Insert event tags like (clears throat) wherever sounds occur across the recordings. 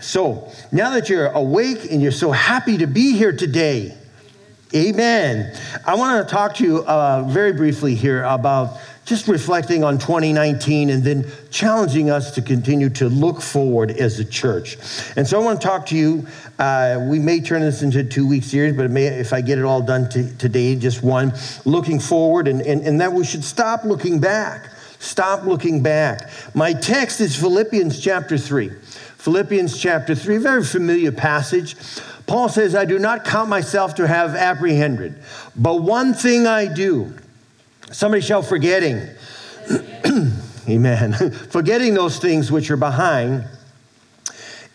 So, now that you're awake and you're so happy to be here today, amen. I want to talk to you uh, very briefly here about just reflecting on 2019 and then challenging us to continue to look forward as a church. And so I want to talk to you. Uh, we may turn this into a two week series, but may, if I get it all done t- today, just one, looking forward, and, and, and that we should stop looking back. Stop looking back. My text is Philippians chapter 3. Philippians chapter 3, very familiar passage. Paul says, I do not count myself to have apprehended, but one thing I do. Somebody shall forgetting. (clears throat) Amen. (laughs) forgetting those things which are behind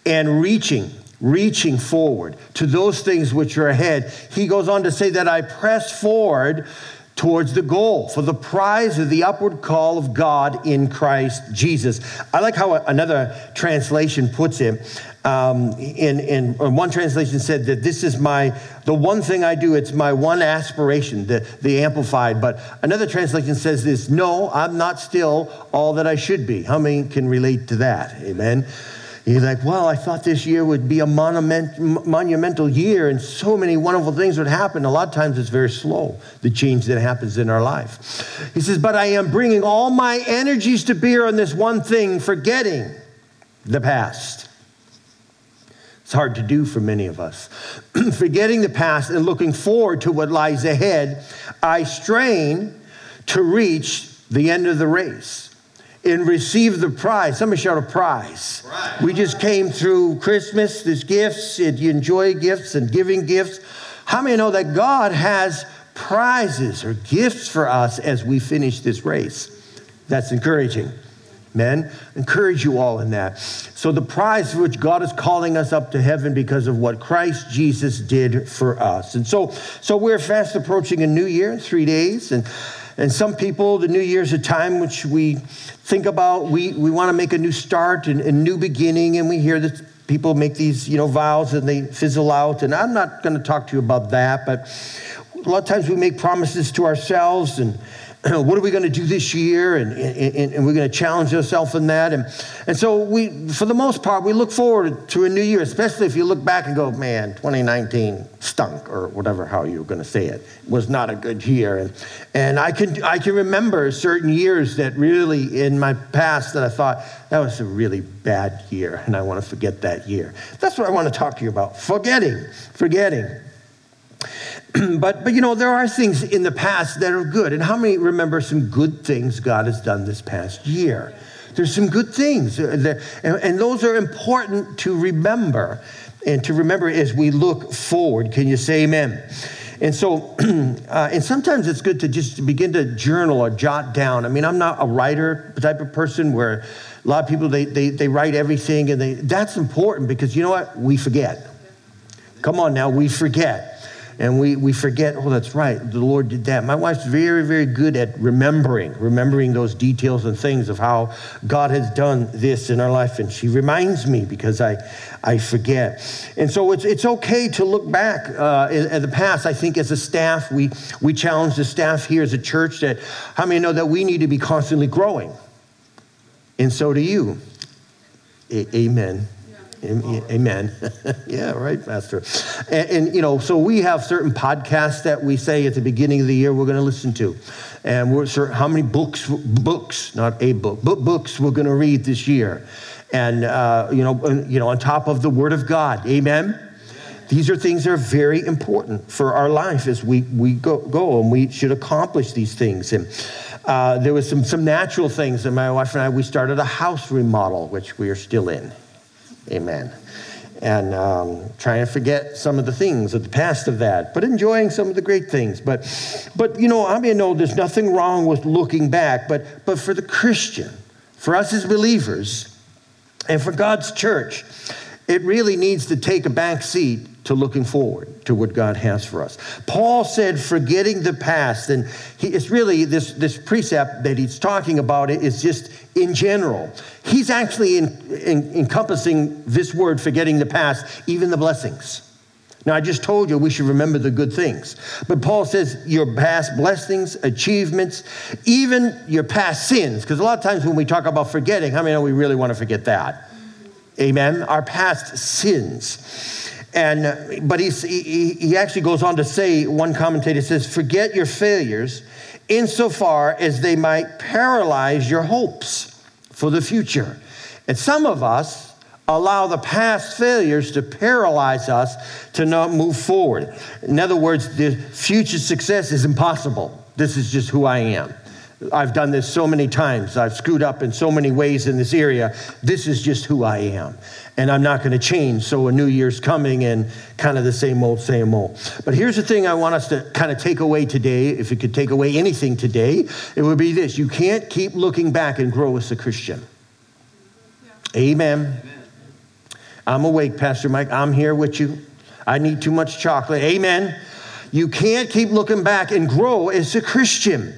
and reaching, reaching forward to those things which are ahead. He goes on to say that I press forward towards the goal for the prize of the upward call of God in Christ Jesus. I like how another translation puts it. Um, in, in, one translation said that this is my the one thing I do. It's my one aspiration, the, the amplified. But another translation says this: No, I'm not still all that I should be. How many can relate to that? Amen. He's like, well, I thought this year would be a monument, monumental year and so many wonderful things would happen. A lot of times it's very slow, the change that happens in our life. He says, but I am bringing all my energies to bear on this one thing, forgetting the past. It's hard to do for many of us. (clears throat) forgetting the past and looking forward to what lies ahead, I strain to reach the end of the race and receive the prize. Somebody shout a prize. We just came through Christmas, there's gifts, and you enjoy gifts and giving gifts. How many know that God has prizes or gifts for us as we finish this race? That's encouraging. Men, encourage you all in that. So, the prize for which God is calling us up to heaven because of what Christ Jesus did for us. And so, so we're fast approaching a new year, three days. And and some people, the new year's a time which we think about, we, we want to make a new start and a new beginning, and we hear that people make these, you know, vows and they fizzle out. And I'm not going to talk to you about that, but a lot of times we make promises to ourselves and (clears throat) what are we going to do this year? And, and, and we're going to challenge ourselves in that. And, and so we, for the most part, we look forward to a new year, especially if you look back and go, man, 2019 stunk, or whatever, how you're going to say it, was not a good year. And, and I, can, I can remember certain years that really in my past that I thought, that was a really bad year, and I want to forget that year. That's what I want to talk to you about forgetting, forgetting. (clears throat) but, but you know, there are things in the past that are good. And how many remember some good things God has done this past year? There's some good things, uh, and those are important to remember and to remember as we look forward. Can you say amen? And so, (clears throat) uh, and sometimes it's good to just begin to journal or jot down. I mean, I'm not a writer type of person where a lot of people, they, they, they write everything and they, that's important because you know what? We forget. Come on now, we forget and we, we forget, oh, that's right, the Lord did that. My wife's very, very good at remembering, remembering those details and things of how God has done this in our life. And she reminds me because I, I forget. And so it's, it's okay to look back uh, at, the past. I think as a staff, we, we challenge the staff here as a church that how many know that we need to be constantly growing? And so do you. A- amen. Amen. (laughs) yeah, right, Pastor. And, and, you know, so we have certain podcasts that we say at the beginning of the year we're going to listen to, and we're certain, how many books, books, not a book, but books we're going to read this year, and uh, you know, you know, on top of the Word of God. Amen. These are things that are very important for our life as we, we go, go and we should accomplish these things. And uh, there was some, some natural things, and my wife and I, we started a house remodel, which we are still in. Amen. And um, trying to forget some of the things of the past of that, but enjoying some of the great things. But, but you know, I mean, no, there's nothing wrong with looking back. But, but for the Christian, for us as believers, and for God's church, it really needs to take a back seat to looking forward to what God has for us. Paul said, forgetting the past, and he, it's really this, this precept that he's talking about it is just in general. He's actually in, in, encompassing this word, forgetting the past, even the blessings. Now, I just told you we should remember the good things. But Paul says your past blessings, achievements, even your past sins, because a lot of times when we talk about forgetting, how many know we really want to forget that? Amen. Our past sins. And, but he, he actually goes on to say, one commentator says, forget your failures insofar as they might paralyze your hopes for the future. And some of us allow the past failures to paralyze us to not move forward. In other words, the future success is impossible. This is just who I am. I've done this so many times. I've screwed up in so many ways in this area. This is just who I am. And I'm not going to change. So a new year's coming and kind of the same old, same old. But here's the thing I want us to kind of take away today. If it could take away anything today, it would be this you can't keep looking back and grow as a Christian. Yeah. Amen. Amen. I'm awake, Pastor Mike. I'm here with you. I need too much chocolate. Amen. You can't keep looking back and grow as a Christian.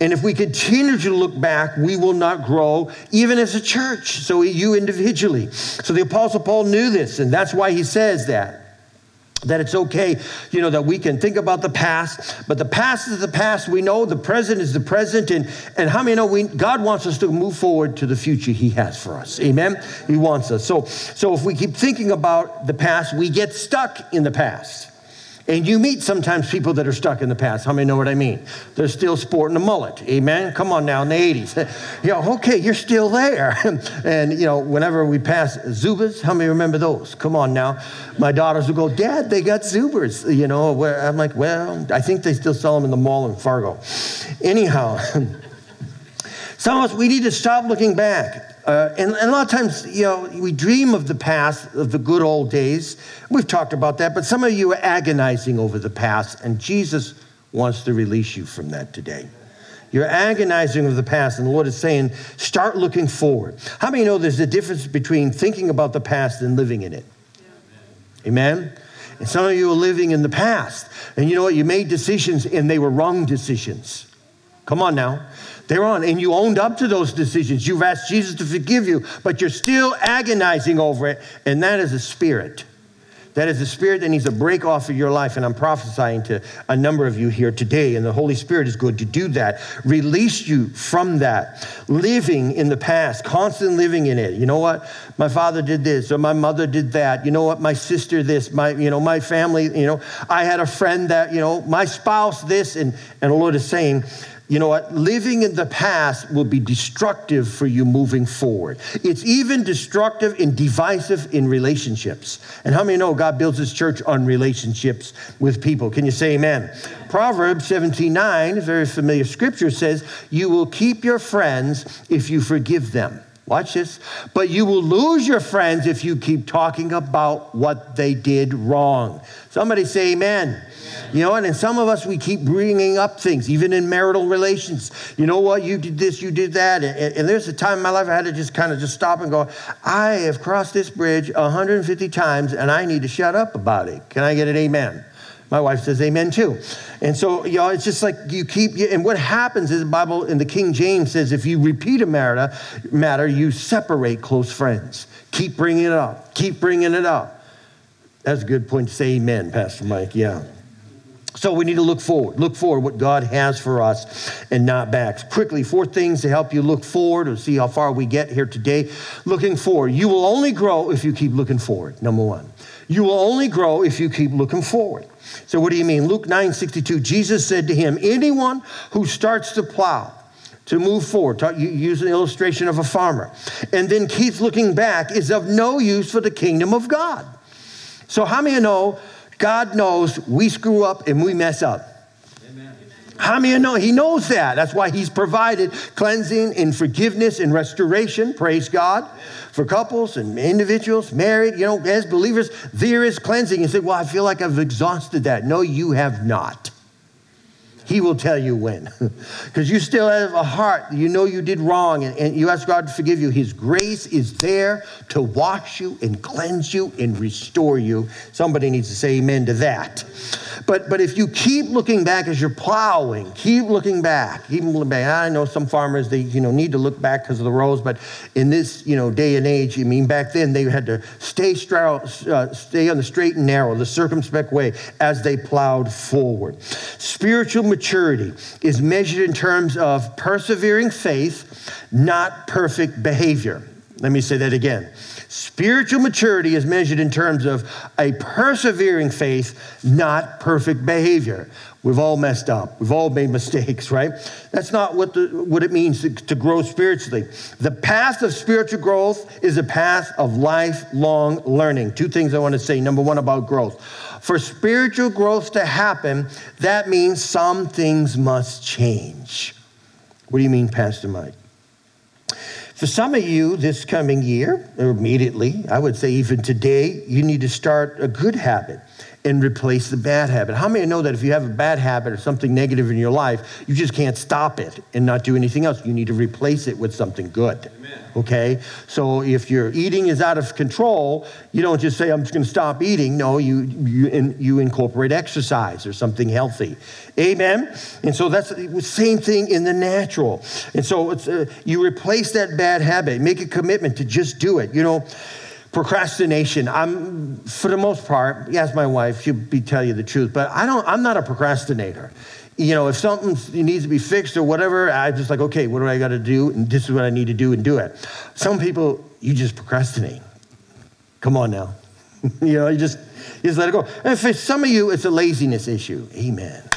And if we continue to look back, we will not grow, even as a church. So you individually. So the Apostle Paul knew this, and that's why he says that. That it's okay, you know, that we can think about the past, but the past is the past. We know the present is the present, and, and how many know we God wants us to move forward to the future He has for us? Amen. He wants us. So, so if we keep thinking about the past, we get stuck in the past. And you meet sometimes people that are stuck in the past. How many know what I mean? They're still sporting a mullet. Amen. Come on now, in the 80s. you know, okay, you're still there. (laughs) and, you know, whenever we pass Zubaz, how many remember those? Come on now. My daughters will go, Dad, they got Zubaz. You know, I'm like, well, I think they still sell them in the mall in Fargo. Anyhow, (laughs) some of us, we need to stop looking back. Uh, and, and, a lot of times, you know, we dream of the past, of the good old days. We've talked about that, but some of you are agonizing over the past, and Jesus wants to release you from that today. You're agonizing over the past, and the Lord is saying, start looking forward. How many know there's a difference between thinking about the past and living in it? Yeah. Amen? And some of you are living in the past, and you know what? You made decisions, and they were wrong decisions. Come on now. They're on, and you owned up to those decisions. You've asked Jesus to forgive you, but you're still agonizing over it, and that is a spirit. That is a spirit that needs to break off of your life. And I'm prophesying to a number of you here today. And the Holy Spirit is good to do that. Release you from that. Living in the past, constant living in it. You know what? My father did this, or my mother did that. You know what? My sister this, my, you know, my family, you know, I had a friend that, you know, my spouse this. And, and the Lord is saying, you know what? Living in the past will be destructive for you moving forward. It's even destructive and divisive in relationships. And how many know God builds his church on relationships with people? Can you say amen? Proverbs 17 9, a very familiar scripture says, You will keep your friends if you forgive them. Watch this. But you will lose your friends if you keep talking about what they did wrong. Somebody say amen. You know, and in some of us, we keep bringing up things, even in marital relations. You know what? You did this, you did that. And, and there's a time in my life I had to just kind of just stop and go, I have crossed this bridge 150 times and I need to shut up about it. Can I get an amen? My wife says amen too. And so, you know, it's just like you keep, and what happens is the Bible in the King James says if you repeat a matter, matter, you separate close friends. Keep bringing it up. Keep bringing it up. That's a good point to say amen, Pastor Mike. Yeah. So we need to look forward. Look forward what God has for us and not back. Quickly, four things to help you look forward or see how far we get here today. Looking forward. You will only grow if you keep looking forward. Number one. You will only grow if you keep looking forward. So what do you mean? Luke 9 62, Jesus said to him, Anyone who starts to plow, to move forward. you use an illustration of a farmer. And then keeps looking back is of no use for the kingdom of God. So, how many know God knows we screw up and we mess up. How many know? He knows that. That's why he's provided cleansing and forgiveness and restoration, praise God, for couples and individuals, married, you know, as believers, there is cleansing. You say, well, I feel like I've exhausted that. No, you have not. He will tell you when. (laughs) Because you still have a heart, you know you did wrong, and, and you ask God to forgive you. His grace is there to wash you and cleanse you and restore you. Somebody needs to say amen to that. But, but if you keep looking back as you're plowing, keep looking back, keep looking back. I know some farmers, they you know, need to look back because of the rows, but in this you know, day and age, I mean, back then they had to stay, stra- uh, stay on the straight and narrow, the circumspect way as they plowed forward. Spiritual maturity is measured in terms of persevering faith, not perfect behavior. Let me say that again. Spiritual maturity is measured in terms of a persevering faith, not perfect behavior. We've all messed up. We've all made mistakes, (laughs) right? That's not what, the, what it means to, to grow spiritually. The path of spiritual growth is a path of lifelong learning. Two things I want to say. Number one, about growth. For spiritual growth to happen, that means some things must change. What do you mean, Pastor Mike? For some of you, this coming year, or immediately, I would say even today, you need to start a good habit and replace the bad habit. How many know that if you have a bad habit or something negative in your life, you just can't stop it and not do anything else? You need to replace it with something good. Amen. Okay? So if your eating is out of control, you don't just say, I'm just going to stop eating. No, you, you, in, you incorporate exercise or something healthy. Amen? And so that's the same thing in the natural. And so it's, uh, you replace that bad habit, make a commitment to just do it. You know, procrastination. I'm for the most part yes my wife she'll be tell you the truth but i don't i'm not a procrastinator. You know if something needs to be fixed or whatever i'm just like okay what do i got to do? And this is what i need to do and do it. Some people you just procrastinate. Come on now. (laughs) You know you just you just let it go. And for some of you it's a laziness issue. Amen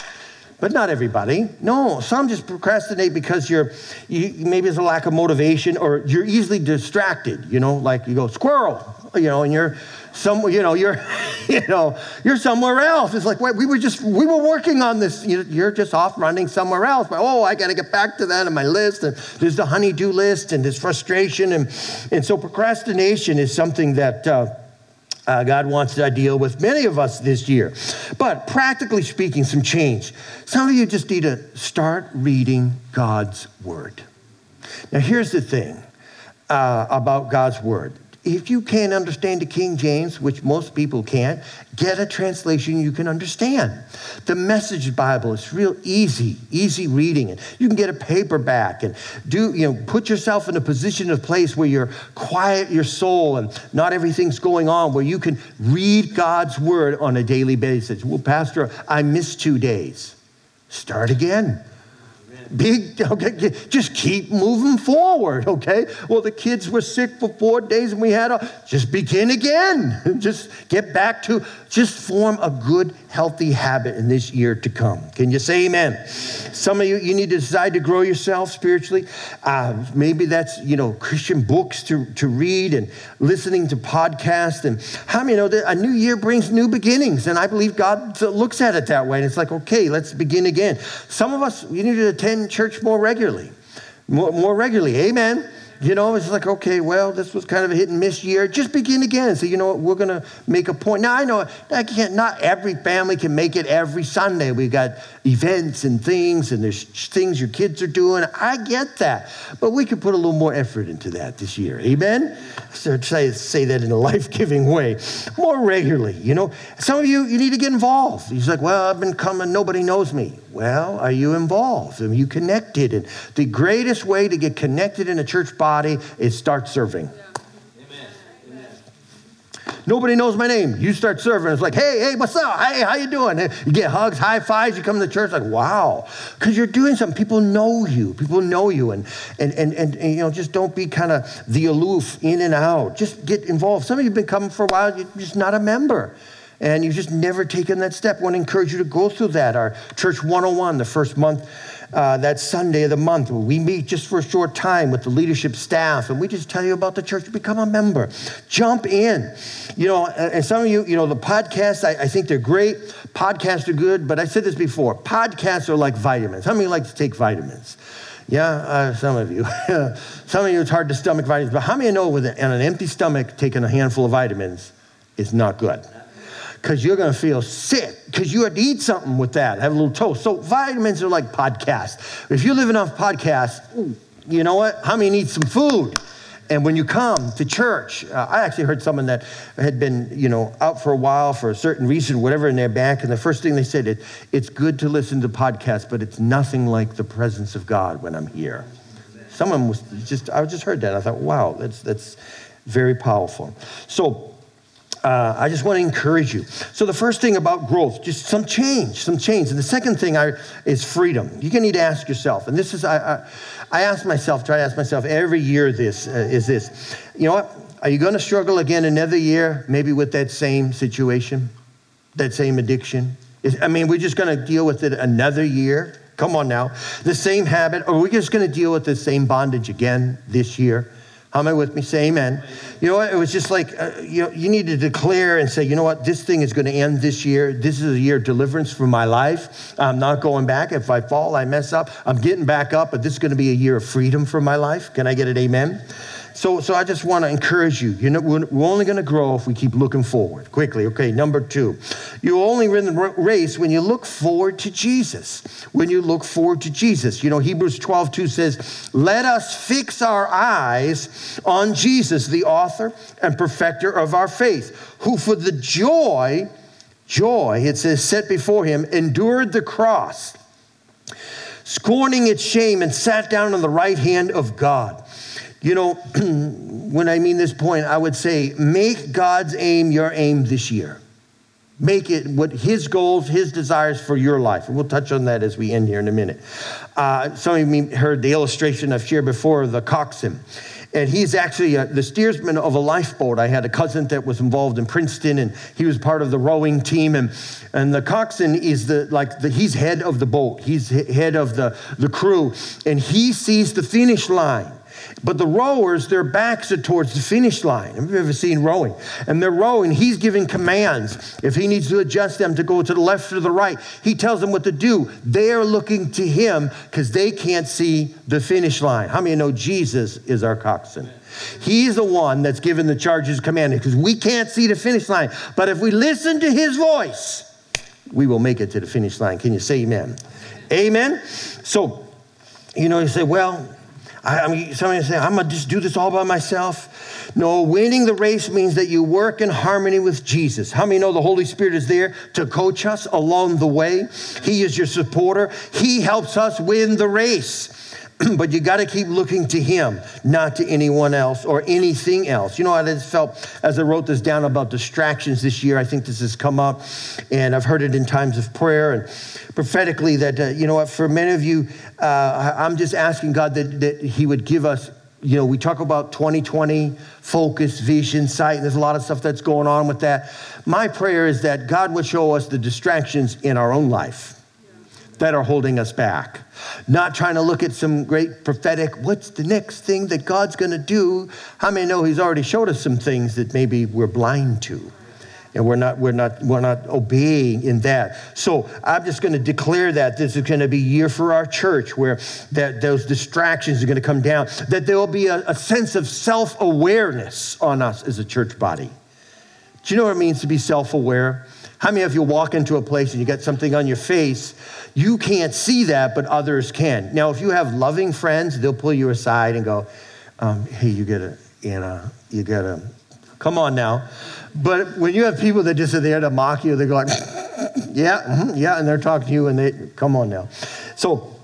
but not everybody. No, some just procrastinate because you're, you, maybe it's a lack of motivation or you're easily distracted. You know, like you go squirrel, you know, and you're some, you know, you're, (laughs) you know, you're somewhere else. It's like wait, we were just we were working on this. You're just off running somewhere else. But oh, I got to get back to that on my list. And there's the honeydew list and there's frustration and and so procrastination is something that. Uh, uh, God wants to deal with many of us this year. But practically speaking, some change. Some of you just need to start reading God's Word. Now, here's the thing uh, about God's Word if you can't understand the King James, which most people can't, get a translation you can understand. The Message Bible is real easy, easy reading. And you can get a paperback and do, you know, put yourself in a position of place where you're quiet your soul and not everything's going on, where you can read God's word on a daily basis. Well, Pastor, I missed two days. Start again big, okay, just keep moving forward, okay? Well, the kids were sick for four days and we had a, just begin again. (laughs) just get back to, just form a good, healthy habit in this year to come. Can you say amen? Some of you, you need to decide to grow yourself spiritually. Uh, maybe that's, you know, Christian books to, to read and listening to podcasts. And how many know that a new year brings new beginnings? And I believe God looks at it that way. And it's like, okay, let's begin again. Some of us, you need to attend church more regularly. More, more regularly. Amen. You know, it's like, okay, well, this was kind of a hit and miss year. Just begin again. So, you know, what? we're going to make a point. Now, I know I can't, not every family can make it every Sunday. We've got events and things, and there's things your kids are doing. I get that. But we could put a little more effort into that this year. Amen? So say, say that in a (laughs) life giving way. More regularly, you know. Some of you, you need to get involved. He's like, well, I've been coming, nobody knows me. Well, are you involved? Are you connected? And the greatest way to get connected in a church body is start serving. Nobody knows my name. You start serving. It's like, hey, hey, what's up? Hey, how you doing? You get hugs, high fives. You come to church like, wow, because you're doing something. People know you. People know you, and and and and, and you know, just don't be kind of the aloof, in and out. Just get involved. Some of you've been coming for a while. You're just not a member and you've just never taken that step. I want to encourage you to go through that. Our Church 101, the first month, uh, that Sunday of the month, we meet just for a short time with the leadership staff, and we just tell you about the church. Become a member. Jump in. You know, and some of you, you know, the podcasts, I, I think they're great. Podcasts are good, but I said this before podcasts are like vitamins. How many like to take vitamins? Yeah, uh, some of you. (laughs) some of you, it's hard to stomach vitamins, but how many know with an, an empty stomach taking a handful of vitamins is not good? Because you're going to feel sick because you had to eat something with that, have a little toast. So vitamins are like podcasts. If you're living off podcasts, you know what? How many need some food? And when you come to church, uh, I actually heard someone that had been, you know, out for a while for a certain reason, whatever, in their back, and the first thing they said, it, it's good to listen to podcasts, but it's nothing like the presence of God when I'm here. Someone was just, I just heard that. I thought, wow, that's, that's very powerful. So, uh, I just want to encourage you. So the first thing about growth, just some change, some change. And the second thing I, is freedom. You're going to need to ask yourself, and this is, I, I, I ask myself, try to ask myself every year this, uh, is this, you know what? Are you going to struggle again another year, maybe with that same situation, that same addiction? Is, I mean, we're just going to deal with it another year? Come on now. The same habit, or we're just going to deal with the same bondage again this year? How am I with me? Say amen. You know what? It was just like, uh, you, know, you need to declare and say, you know what? This thing is going to end this year. This is a year of deliverance for my life. I'm not going back. If I fall, I mess up. I'm getting back up, but this is going to be a year of freedom for my life. Can I get it? Amen. So, so I just want to encourage you. You know, we're, only going to grow if we keep looking forward. Quickly, okay. Number two, you only win the race when you look forward to Jesus. When you look forward to Jesus, you know, Hebrews 12, 2 says, "Let us fix our eyes on Jesus, the author and perfecter of our faith, who for the joy, joy it says, set before him, endured the cross." Scorning its shame, and sat down on the right hand of God. You know, (clears throat) when I mean this point, I would say make God's aim your aim this year. Make it what his goals, his desires for your life. And we'll touch on that as we end here in a minute. Uh, some of you heard the illustration I've shared before the coxswain. And he's actually a, the steersman of a lifeboat. I had a cousin that was involved in Princeton, and he was part of the rowing team. And, and the coxswain is the like the, he's head of the boat. He's head of the, the crew, and he sees the finish line. But the rowers, their backs are towards the finish line. Have you ever seen rowing? And they're rowing. He's giving commands. If he needs to adjust them to go to the left or the right, he tells them what to do. They're looking to him because they can't see the finish line. How many know Jesus is our coxswain? He's the one that's given the charges commanded because we can't see the finish line. But if we listen to his voice, we will make it to the finish line. Can you say amen? Amen. So, you know, you say, well, I, I mean, somebody say, I'm going to just do this all by myself. No, winning the race means that you work in harmony with Jesus. How many know the Holy Spirit is there to coach us along the way? He is your supporter, He helps us win the race. (clears throat) but you got to keep looking to him, not to anyone else or anything else. You know, I just felt as I wrote this down about distractions this year, I think this has come up, and I've heard it in times of prayer and prophetically that, uh, you know what, for many of you, uh, I'm just asking God that, that he would give us you know, we talk about 2020 focus, vision, sight. And there's a lot of stuff that's going on with that. My prayer is that God would show us the distractions in our own life that are holding us back. Not trying to look at some great prophetic, what's the next thing that God's going to do? How many know He's already showed us some things that maybe we're blind to? And we're not, we're not, we're not obeying in that. So I'm just going to declare that this is going to be a year for our church where that those distractions are going to come down, that there will be a, a sense of self awareness on us as a church body. Do you know what it means to be self aware? How many of you walk into a place and you got something on your face? You can't see that, but others can. Now, if you have loving friends, they'll pull you aside and go, um, "Hey, you gotta, Anna, you gotta, come on now." But when you have people that just are there to mock you, they go like, (laughs) "Yeah, mm-hmm, yeah," and they're talking to you, and they come on now. So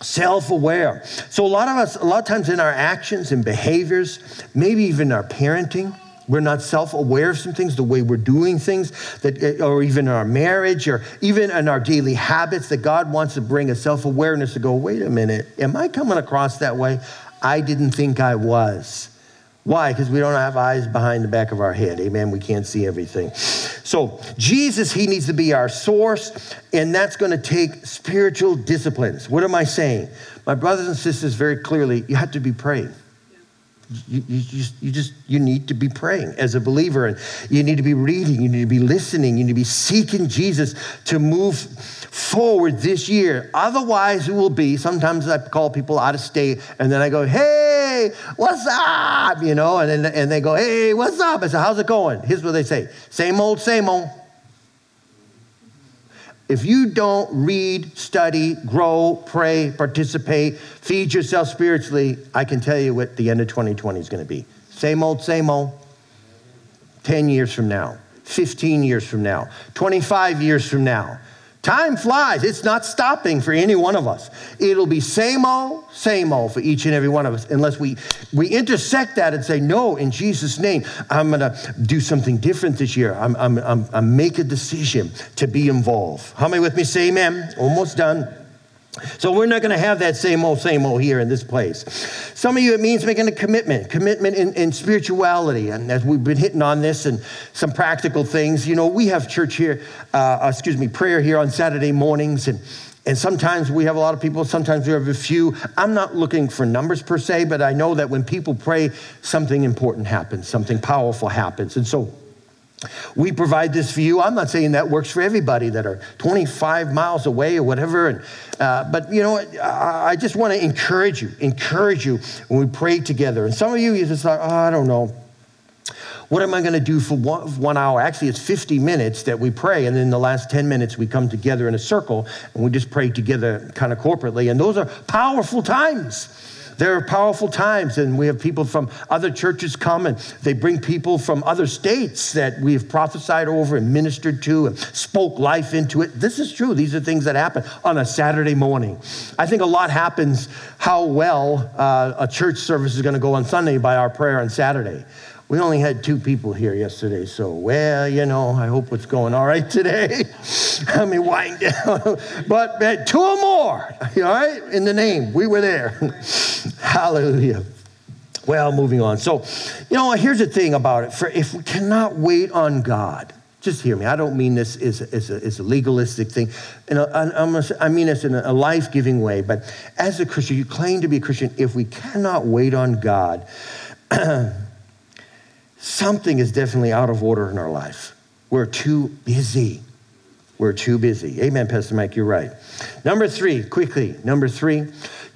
self-aware. So a lot of us, a lot of times in our actions and behaviors, maybe even our parenting we're not self aware of some things, the way we're doing things, that, eh, or even in our marriage, or even in our daily habits, that God wants to bring a self awareness to go, wait a minute, am I coming across that way? I didn't think I was. Why? Because we don't have eyes behind the back of our head. Amen. We can't see everything. So, Jesus, He needs to be our source, and that's going to take spiritual disciplines. What am I saying? My brothers and sisters, very clearly, you have to be praying. You, you, just, you just you need to be praying as a believer. And you need to be reading. You need to be listening. You need to be seeking jesus to move forward this year. Otherwise it will be sometimes i call people out of state and then i go hey what's up? You know and then and they go hey what's up? I say how's it going? Here's what they say. Same old same old If you don't read, study, grow, pray, participate, feed yourself spiritually, I can tell you what the end of 2020 is going to be. Same old, same old. 10 years from now, 15 years from now, 25 years from now. Time flies. It's not stopping for any one of us. It'll be same old, same old for each and every one of us, unless we, we intersect that and say, No, in Jesus' name, I'm going to do something different this year. I'm, I'm, I'm, I'm make a decision to be involved. How many with me? Say amen. Almost done. So we're not going to have that same old, same old here in this place. Some of you, it means making a commitment, commitment in, in, spirituality. And as we've been hitting on this and some practical things, you know, we have church here, uh, excuse me, prayer here on Saturday mornings. And, and sometimes we have a lot of people, sometimes we have a few. I'm not looking for numbers per se, but I know that when people pray, something important happens, something powerful happens. And so we provide this for you. I'm not saying that works for everybody that are 25 miles away or whatever. And, uh, but you know, I, I just want to encourage you, encourage you when we pray together. And some of you, you just like, oh, I don't know. What am I going to do for one, one hour? Actually, it's 50 minutes that we pray, and then the last 10 minutes we come together in a circle and we just pray together kind of corporately. And those are powerful times. There are powerful times, and we have people from other churches come and they bring people from other states that we have prophesied over and ministered to and spoke life into it. This is true. These are things that happen on a Saturday morning. I think a lot happens how well uh, a church service is going to go on Sunday by our prayer on Saturday. We only had two people here yesterday, so, well, you know, I hope it's going all right today. (laughs) Let me wind (laughs) down. but uh, two or more, (laughs) all right, in the name. We were there. Hallelujah. Well, moving on. So, you know, here's the thing about it. For if we cannot wait on God, just hear me. I don't mean this is as, a, as a legalistic thing. And I mean this in a life giving way. But as a Christian, you claim to be a Christian. If we cannot wait on God, (clears throat) something is definitely out of order in our life. We're too busy. We're too busy. Amen, Pastor Mike, you're right. Number three, quickly, number three,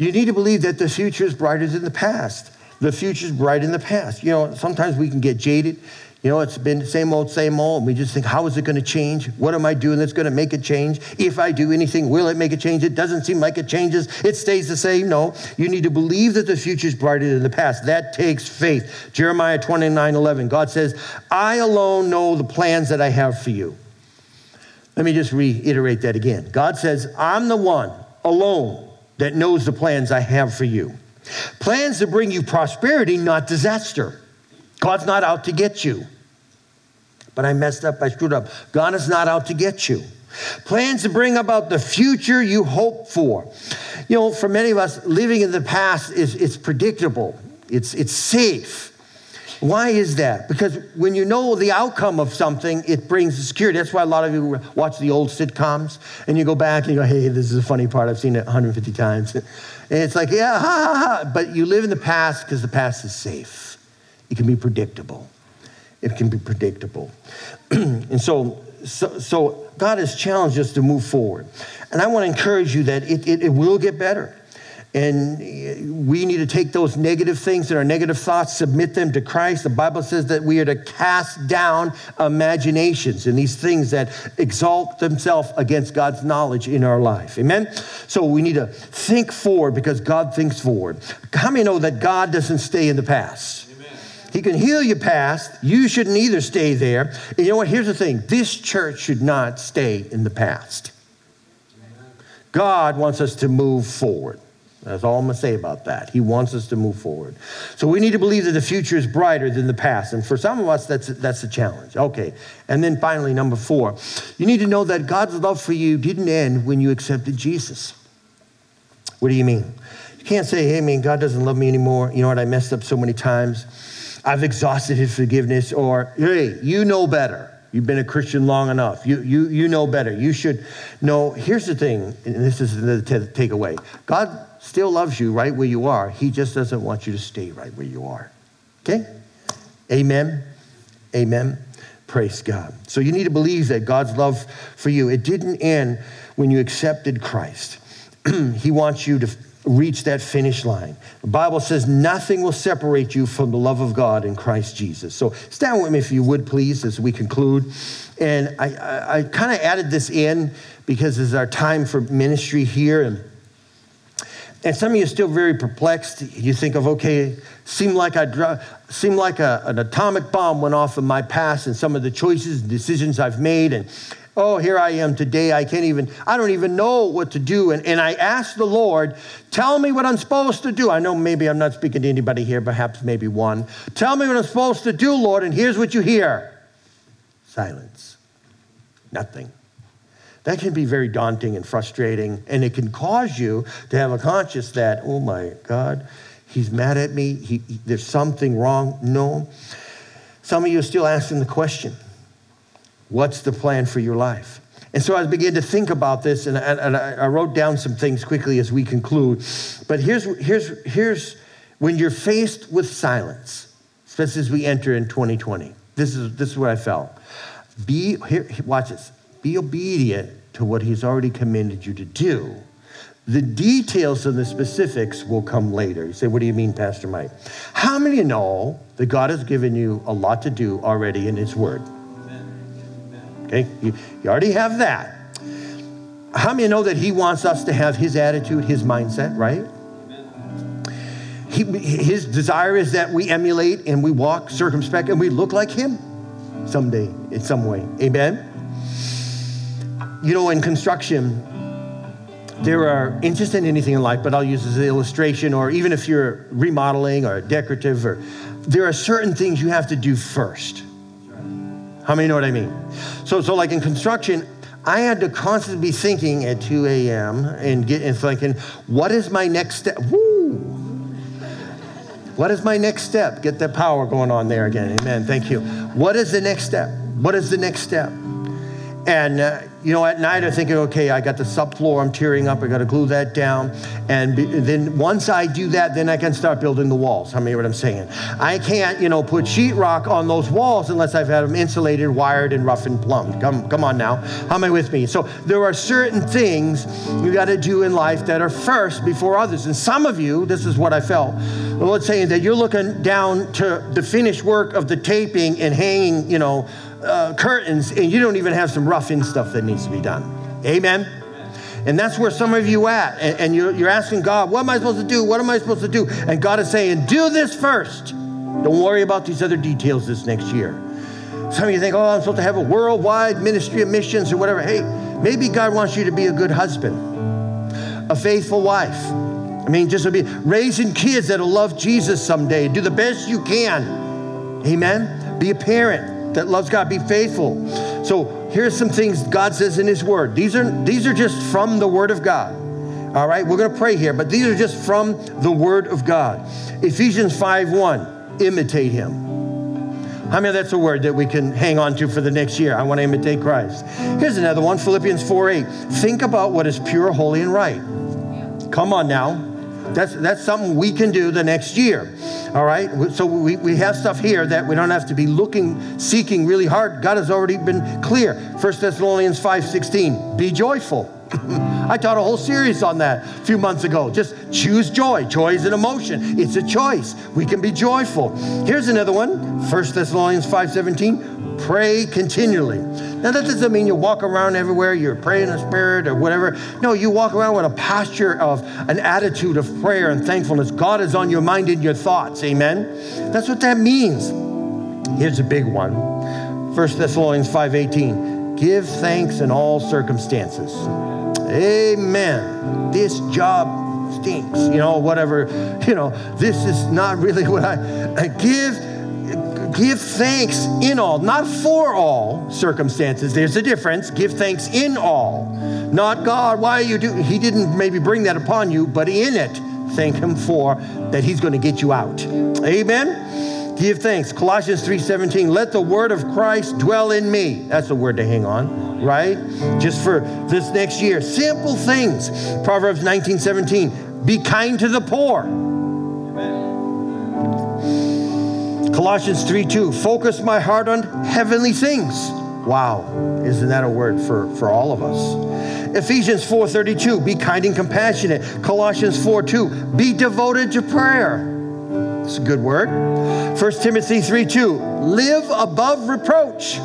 you need to believe that the future is brighter than the past. The future is bright in the past. You know, sometimes we can get jaded you know, it's been the same old, same old. We just think, how is it going to change? What am I doing that's going to make it change? If I do anything, will it make a change? It doesn't seem like it changes. It stays the same. No, you need to believe that the future is brighter than the past. That takes faith. Jeremiah 29 11, God says, I alone know the plans that I have for you. Let me just reiterate that again. God says, I'm the one alone that knows the plans I have for you. Plans to bring you prosperity, not disaster. God's not out to get you. But I messed up, I screwed up. God is not out to get you. Plans to bring about the future you hope for. You know, for many of us, living in the past is it's predictable, it's, it's safe. Why is that? Because when you know the outcome of something, it brings security. That's why a lot of you watch the old sitcoms and you go back and you go, hey, this is a funny part. I've seen it 150 times. And it's like, yeah, ha, ha, ha. But you live in the past because the past is safe. It can be predictable. It can be predictable. (clears throat) and so, so, so, God has challenged us to move forward. And I want to encourage you that it, it, it will get better. And we need to take those negative things and our negative thoughts, submit them to Christ. The Bible says that we are to cast down imaginations and these things that exalt themselves against God's knowledge in our life. Amen? So we need to think forward because God thinks forward. How many know that God doesn't stay in the past? He can heal your past. You shouldn't either stay there. And you know what? Here's the thing this church should not stay in the past. God wants us to move forward. That's all I'm going to say about that. He wants us to move forward. So we need to believe that the future is brighter than the past. And for some of us, that's, that's a challenge. Okay. And then finally, number four, you need to know that God's love for you didn't end when you accepted Jesus. What do you mean? You can't say, hey, man, God doesn't love me anymore. You know what? I messed up so many times. I've exhausted his forgiveness, or hey, you know better. You've been a Christian long enough. You, you, you know better. You should know. Here's the thing, and this is the takeaway God still loves you right where you are. He just doesn't want you to stay right where you are. Okay? Amen. Amen. Praise God. So you need to believe that God's love for you, it didn't end when you accepted Christ. (clears throat) he wants you to reach that finish line. The Bible says nothing will separate you from the love of God in Christ Jesus. So stand with me if you would, please, as we conclude. And I, I, I kind of added this in because it's our time for ministry here. And, and some of you are still very perplexed. You think of, okay, seemed like I dro- seemed like a, an atomic bomb went off in my past and some of the choices and decisions I've made. And oh, here I am today. I can't even, I don't even know what to do. And, and I asked the Lord, tell me what I'm supposed to do. I know maybe I'm not speaking to anybody here, perhaps maybe one. Tell me what I'm supposed to do, Lord. And here's what you hear silence, nothing. That can be very daunting and frustrating, and it can cause you to have a conscience that, oh my God, he's mad at me. He, he, there's something wrong. No. Some of you are still asking the question What's the plan for your life? And so I began to think about this, and, and, and I wrote down some things quickly as we conclude. But here's, here's, here's when you're faced with silence, especially as we enter in 2020. This is, this is what I felt. Be, here, watch this. Be obedient to what he's already commanded you to do. The details and the specifics will come later. You say, What do you mean, Pastor Mike? How many know that God has given you a lot to do already in His Word? Okay, you, you already have that. How many know that He wants us to have His attitude, His mindset, right? He, his desire is that we emulate and we walk circumspect and we look like Him someday in some way. Amen? You know, in construction, there are interested in anything in life, but I'll use as an illustration, or even if you're remodeling or decorative, or there are certain things you have to do first. How many know what I mean? So, so like in construction, I had to constantly be thinking at 2 a.m. and get and thinking, what is my next step? Woo! What is my next step? Get that power going on there again. Amen. Thank you. What is the next step? What is the next step? And, uh, you know, at night I'm thinking, okay, I got the subfloor, I'm tearing up, I got to glue that down. And be, then once I do that, then I can start building the walls. How many what I'm saying? I can't, you know, put sheetrock on those walls unless I've had them insulated, wired, and rough and plumbed. Come, come on now. How many with me? So there are certain things you got to do in life that are first before others. And some of you, this is what I felt. The Lord saying that you're looking down to the finished work of the taping and hanging, you know, uh, curtains and you don't even have some rough in stuff that needs to be done. Amen. And that's where some of you at. And, and you're, you're asking God, what am I supposed to do? What am I supposed to do? And God is saying, do this first. Don't worry about these other details this next year. Some of you think, oh, I'm supposed to have a worldwide ministry of missions or whatever. Hey, maybe God wants you to be a good husband, a faithful wife. I mean, just to be raising kids that'll love Jesus someday. Do the best you can. Amen. Be a parent that loves God. Be faithful. So here's some things God says in His Word. These are these are just from the Word of God. All right, we're going to pray here, but these are just from the Word of God. Ephesians 5 1, imitate Him. How many that's a word that we can hang on to for the next year? I want to imitate Christ. Here's another one Philippians 4 8. Think about what is pure, holy, and right. Come on now. That's, that's something we can do the next year. All right? So we, we have stuff here that we don't have to be looking, seeking really hard. God has already been clear. 1 Thessalonians 5 16. Be joyful. (laughs) I taught a whole series on that a few months ago. Just choose joy. Joy is an emotion. It's a choice. We can be joyful. Here's another one. 1 Thessalonians 5:17 pray continually. Now, that doesn't mean you walk around everywhere, you're praying in the spirit or whatever. No, you walk around with a posture of an attitude of prayer and thankfulness. God is on your mind and your thoughts. Amen. That's what that means. Here's a big one 1 Thessalonians 5:18. Give thanks in all circumstances. Amen. This job stinks, you know, whatever, you know, this is not really (laughs) what I, I give give thanks in all, not for all circumstances. There's a difference. Give thanks in all. Not God, why are you doing? He didn't maybe bring that upon you, but in it, thank Him for that He's going to get you out. Amen. Give thanks. Colossians 3:17. Let the word of Christ dwell in me. That's a word to hang on, right? Just for this next year. Simple things. Proverbs 19:17. Be kind to the poor Colossians 3 2, focus my heart on heavenly things. Wow, isn't that a word for, for all of us? Ephesians 4:32, be kind and compassionate. Colossians 4:2, be devoted to prayer. It's a good word. 1 Timothy 3:2, live above reproach.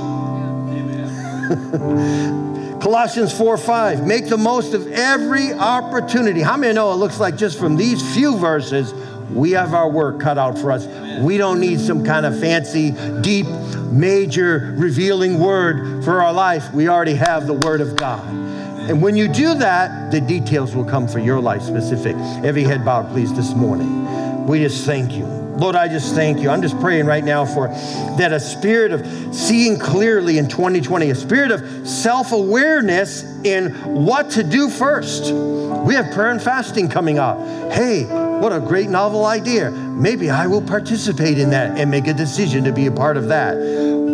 (laughs) Colossians 4 5, make the most of every opportunity. How many know it looks like just from these few verses, we have our work cut out for us. We don't need some kind of fancy, deep, major, revealing word for our life. We already have the Word of God. And when you do that, the details will come for your life specific. Every head bowed, please, this morning. We just thank you. Lord, I just thank you. I'm just praying right now for that a spirit of seeing clearly in 2020, a spirit of self awareness in what to do first. We have prayer and fasting coming up. Hey, what a great novel idea. Maybe I will participate in that and make a decision to be a part of that.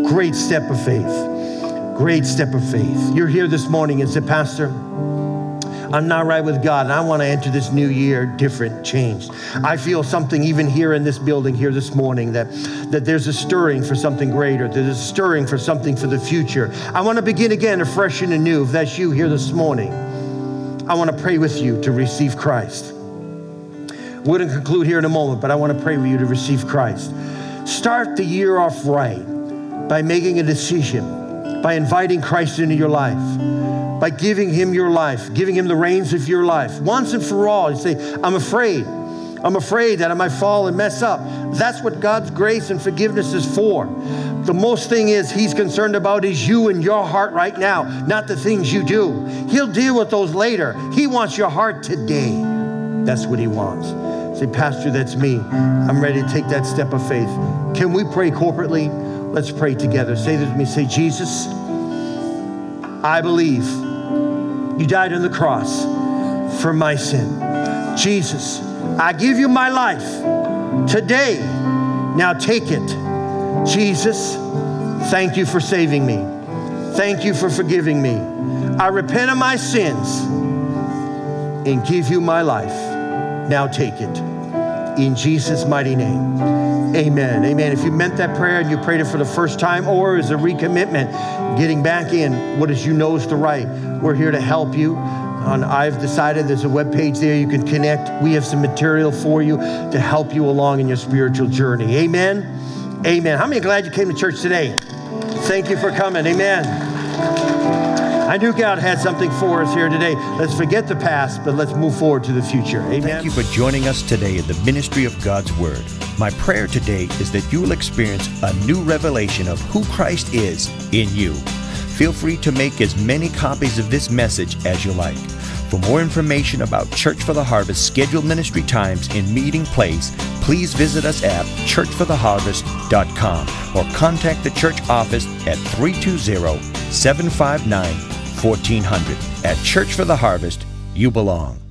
Great step of faith. Great step of faith. You're here this morning and said, Pastor, I'm not right with God, and I want to enter this new year different, changed. I feel something even here in this building here this morning that, that there's a stirring for something greater, there's a stirring for something for the future. I want to begin again afresh and anew. If that's you here this morning, I want to pray with you to receive Christ. To conclude here in a moment, but I want to pray with you to receive Christ. Start the year off right by making a decision, by inviting Christ into your life, by giving Him your life, giving Him the reins of your life. Once and for all, you say, I'm afraid. I'm afraid that I might fall and mess up. That's what God's grace and forgiveness is for. The most thing is He's concerned about is you and your heart right now, not the things you do. He'll deal with those later. He wants your heart today. That's what He wants. Say, Pastor, that's me. I'm ready to take that step of faith. Can we pray corporately? Let's pray together. Say this with me. Say, Jesus, I believe you died on the cross for my sin. Jesus, I give you my life today. Now take it. Jesus, thank you for saving me. Thank you for forgiving me. I repent of my sins and give you my life. Now take it. In Jesus' mighty name. Amen. Amen. If you meant that prayer and you prayed it for the first time or as a recommitment, getting back in what is you know is the right, we're here to help you. On I've decided there's a web page there you can connect. We have some material for you to help you along in your spiritual journey. Amen. Amen. How many glad you came to church today? Thank you for coming. Amen. I knew God had something for us here today. Let's forget the past, but let's move forward to the future. Amen. Thank you for joining us today in the ministry of God's Word. My prayer today is that you will experience a new revelation of who Christ is in you. Feel free to make as many copies of this message as you like. For more information about Church for the Harvest scheduled ministry times and meeting place, please visit us at churchfortheharvest.com or contact the church office at 320 759 1400. At Church for the Harvest, you belong.